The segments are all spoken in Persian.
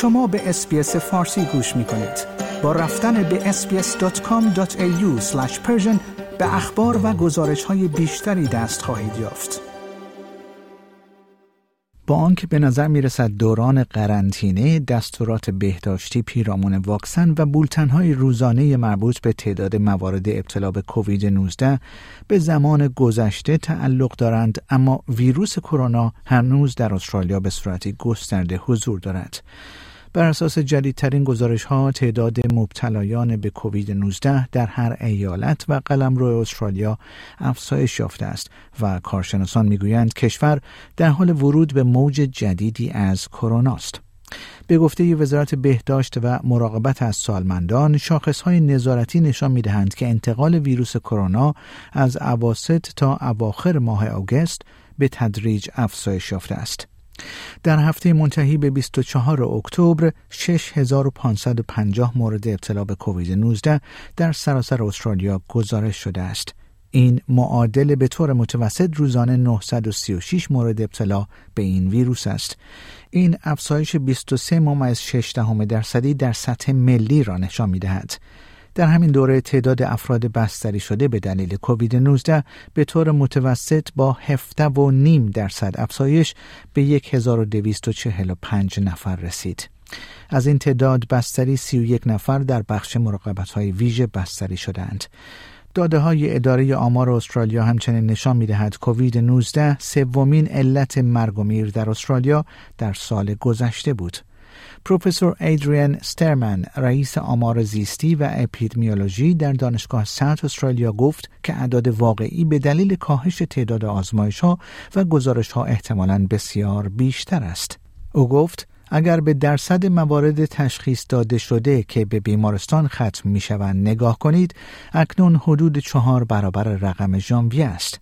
شما به اسپیس فارسی گوش می کنید. با رفتن به sbs.com.au به اخبار و گزارش های بیشتری دست خواهید یافت. با آنکه به نظر می رسد دوران قرنطینه دستورات بهداشتی پیرامون واکسن و بولتنهای روزانه مربوط به تعداد موارد ابتلا به کووید 19 به زمان گذشته تعلق دارند اما ویروس کرونا هنوز در استرالیا به صورتی گسترده حضور دارد بر اساس جدیدترین گزارش ها تعداد مبتلایان به کووید 19 در هر ایالت و قلمرو استرالیا افزایش یافته است و کارشناسان می‌گویند کشور در حال ورود به موج جدیدی از کرونا است. به گفته وزارت بهداشت و مراقبت از سالمندان های نظارتی نشان می‌دهند که انتقال ویروس کرونا از اواسط تا اواخر ماه آگوست به تدریج افزایش یافته است. در هفته منتهی به 24 اکتبر 6550 مورد ابتلا به کووید 19 در سراسر استرالیا گزارش شده است. این معادل به طور متوسط روزانه 936 مورد ابتلا به این ویروس است. این افزایش 23 ممیز 6 درصدی در سطح ملی را نشان می دهد. در همین دوره تعداد افراد بستری شده به دلیل کووید 19 به طور متوسط با 17 و نیم درصد افزایش به 1245 نفر رسید. از این تعداد بستری 31 نفر در بخش مراقبت های ویژه بستری شدند. داده های اداره آمار استرالیا همچنین نشان می دهد کووید 19 سومین علت مرگ و میر در استرالیا در سال گذشته بود. پروفسور ایدریان سترمن رئیس آمار زیستی و اپیدمیولوژی در دانشگاه ساوت استرالیا گفت که اعداد واقعی به دلیل کاهش تعداد آزمایش ها و گزارش ها احتمالاً بسیار بیشتر است. او گفت اگر به درصد موارد تشخیص داده شده که به بیمارستان ختم می شوند نگاه کنید اکنون حدود چهار برابر رقم ژانویه است.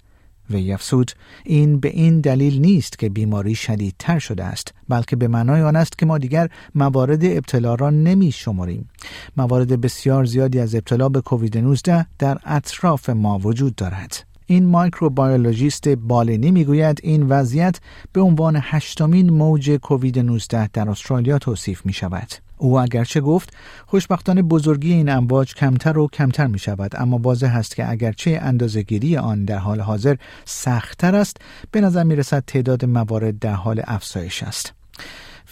وی افسود این به این دلیل نیست که بیماری شدیدتر شده است بلکه به معنای آن است که ما دیگر موارد ابتلا را نمی شماریم موارد بسیار زیادی از ابتلا به کووید 19 در اطراف ما وجود دارد این مایکروبیولوژیست بالینی می‌گوید این وضعیت به عنوان هشتمین موج کووید 19 در استرالیا توصیف می شود. او اگرچه گفت خوشبختانه بزرگی این امواج کمتر و کمتر می شود اما واضح است که اگرچه اندازهگیری آن در حال حاضر سختتر است به نظر می رسد تعداد موارد در حال افزایش است.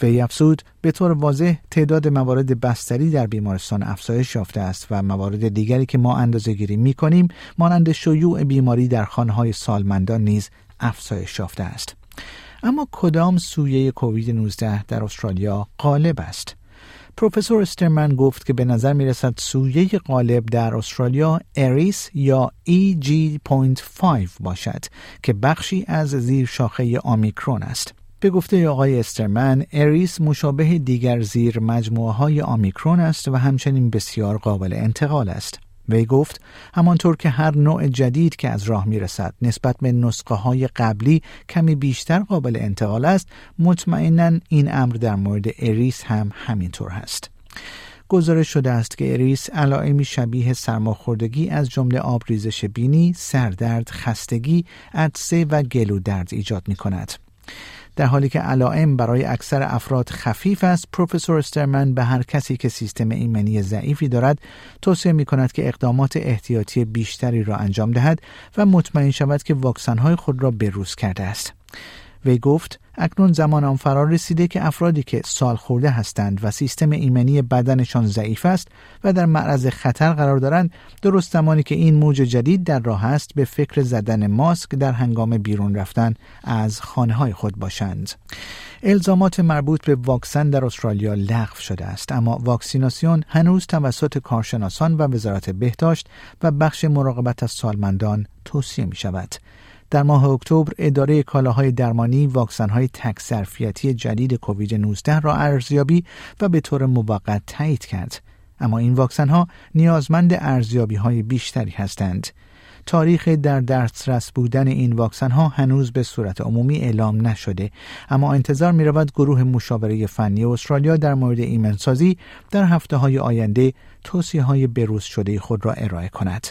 وی افزود به طور واضح تعداد موارد بستری در بیمارستان افزایش یافته است و موارد دیگری که ما اندازه گیری می کنیم مانند شیوع بیماری در خانه های سالمندان نیز افزایش یافته است. اما کدام سویه کووید 19 در استرالیا غالب است؟ پروفسور استرمن گفت که به نظر می رسد سویه غالب در استرالیا اریس یا EG.5 باشد که بخشی از زیر شاخه آمیکرون است. به گفته آقای استرمن، اریس مشابه دیگر زیر مجموعه های آمیکرون است و همچنین بسیار قابل انتقال است. وی گفت همانطور که هر نوع جدید که از راه می رسد نسبت به نسخه های قبلی کمی بیشتر قابل انتقال است مطمئنا این امر در مورد اریس هم همینطور هست. گزارش شده است که اریس علائمی شبیه سرماخوردگی از جمله آبریزش بینی، سردرد، خستگی، عطسه و گلو درد ایجاد می کند. در حالی که علائم برای اکثر افراد خفیف است پروفسور استرمن به هر کسی که سیستم ایمنی ضعیفی دارد توصیه می کند که اقدامات احتیاطی بیشتری را انجام دهد و مطمئن شود که واکسن خود را بروز کرده است. وی گفت اکنون زمان آن فرا رسیده که افرادی که سال خورده هستند و سیستم ایمنی بدنشان ضعیف است و در معرض خطر قرار دارند درست زمانی که این موج جدید در راه است به فکر زدن ماسک در هنگام بیرون رفتن از خانه های خود باشند. الزامات مربوط به واکسن در استرالیا لغو شده است اما واکسیناسیون هنوز توسط کارشناسان و وزارت بهداشت و بخش مراقبت از سالمندان توصیه می شود در ماه اکتبر اداره کالاهای درمانی واکسن‌های تک جدید کووید 19 را ارزیابی و به طور موقت تایید کرد. اما این واکسن ها نیازمند ارزیابی های بیشتری هستند. تاریخ در دسترس بودن این واکسن ها هنوز به صورت عمومی اعلام نشده اما انتظار می رود گروه مشاوره فنی استرالیا در مورد ایمنسازی در هفته های آینده توصیه های بروز شده خود را ارائه کند.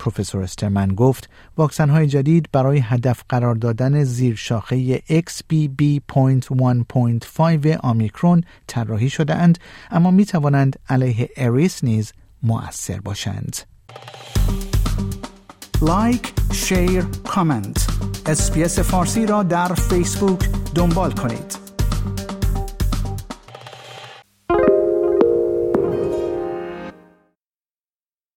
پروفسور استرمن گفت واکسن های جدید برای هدف قرار دادن زیر شاخه XBB.1.5 آمیکرون طراحی شده اند اما می توانند علیه اریس نیز مؤثر باشند. like، share، comment. SBS فارسی را در فیسبوک دنبال کنید.